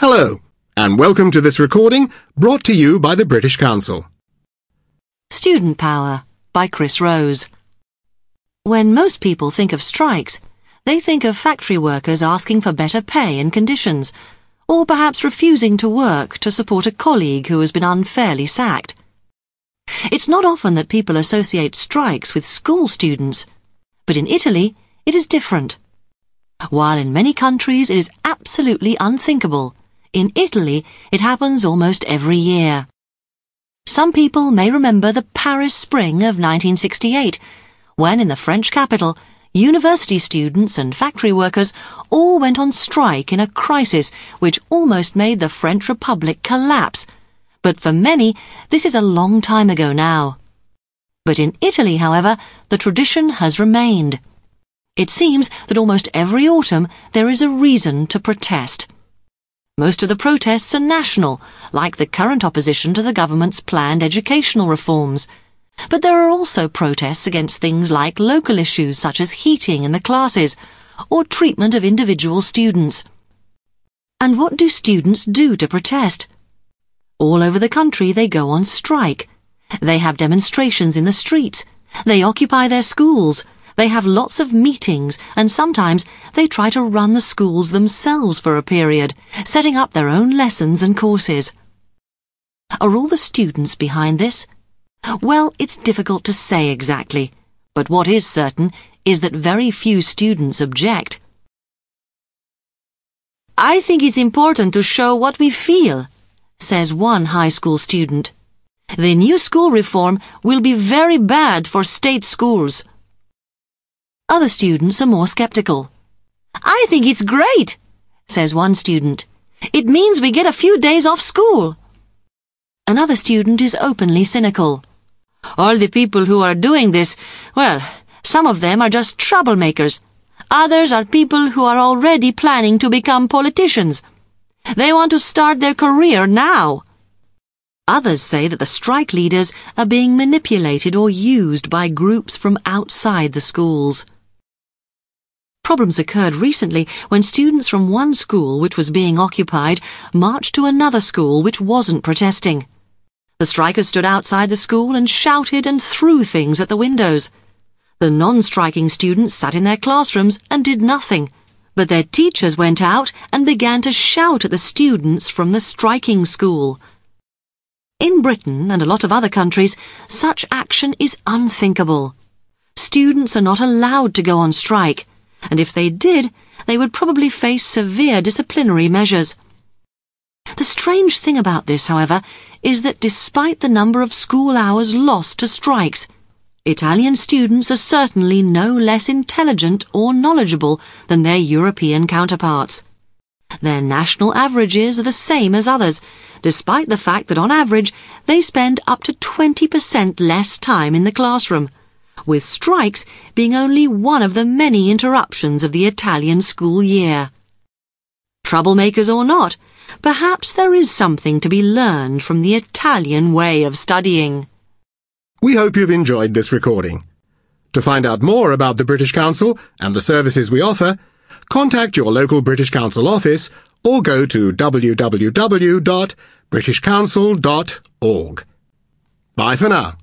Hello, and welcome to this recording brought to you by the British Council. Student Power by Chris Rose. When most people think of strikes, they think of factory workers asking for better pay and conditions, or perhaps refusing to work to support a colleague who has been unfairly sacked. It's not often that people associate strikes with school students, but in Italy it is different. While in many countries it is absolutely unthinkable, in Italy it happens almost every year. Some people may remember the Paris Spring of 1968, when in the French capital, university students and factory workers all went on strike in a crisis which almost made the French Republic collapse but for many, this is a long time ago now. But in Italy, however, the tradition has remained. It seems that almost every autumn there is a reason to protest. Most of the protests are national, like the current opposition to the government's planned educational reforms. But there are also protests against things like local issues such as heating in the classes or treatment of individual students. And what do students do to protest? All over the country they go on strike. They have demonstrations in the streets. They occupy their schools. They have lots of meetings and sometimes they try to run the schools themselves for a period, setting up their own lessons and courses. Are all the students behind this? Well, it's difficult to say exactly, but what is certain is that very few students object. I think it's important to show what we feel, says one high school student. The new school reform will be very bad for state schools. Other students are more skeptical. I think it's great, says one student. It means we get a few days off school. Another student is openly cynical. All the people who are doing this, well, some of them are just troublemakers. Others are people who are already planning to become politicians. They want to start their career now. Others say that the strike leaders are being manipulated or used by groups from outside the schools. Problems occurred recently when students from one school which was being occupied marched to another school which wasn't protesting. The strikers stood outside the school and shouted and threw things at the windows. The non-striking students sat in their classrooms and did nothing but their teachers went out and began to shout at the students from the striking school. In Britain and a lot of other countries, such action is unthinkable. Students are not allowed to go on strike, and if they did, they would probably face severe disciplinary measures. The strange thing about this, however, is that despite the number of school hours lost to strikes, Italian students are certainly no less intelligent or knowledgeable than their European counterparts. Their national averages are the same as others, despite the fact that on average they spend up to 20% less time in the classroom, with strikes being only one of the many interruptions of the Italian school year. Troublemakers or not, perhaps there is something to be learned from the Italian way of studying. We hope you've enjoyed this recording. To find out more about the British Council and the services we offer, contact your local British Council office or go to www.britishcouncil.org. Bye for now.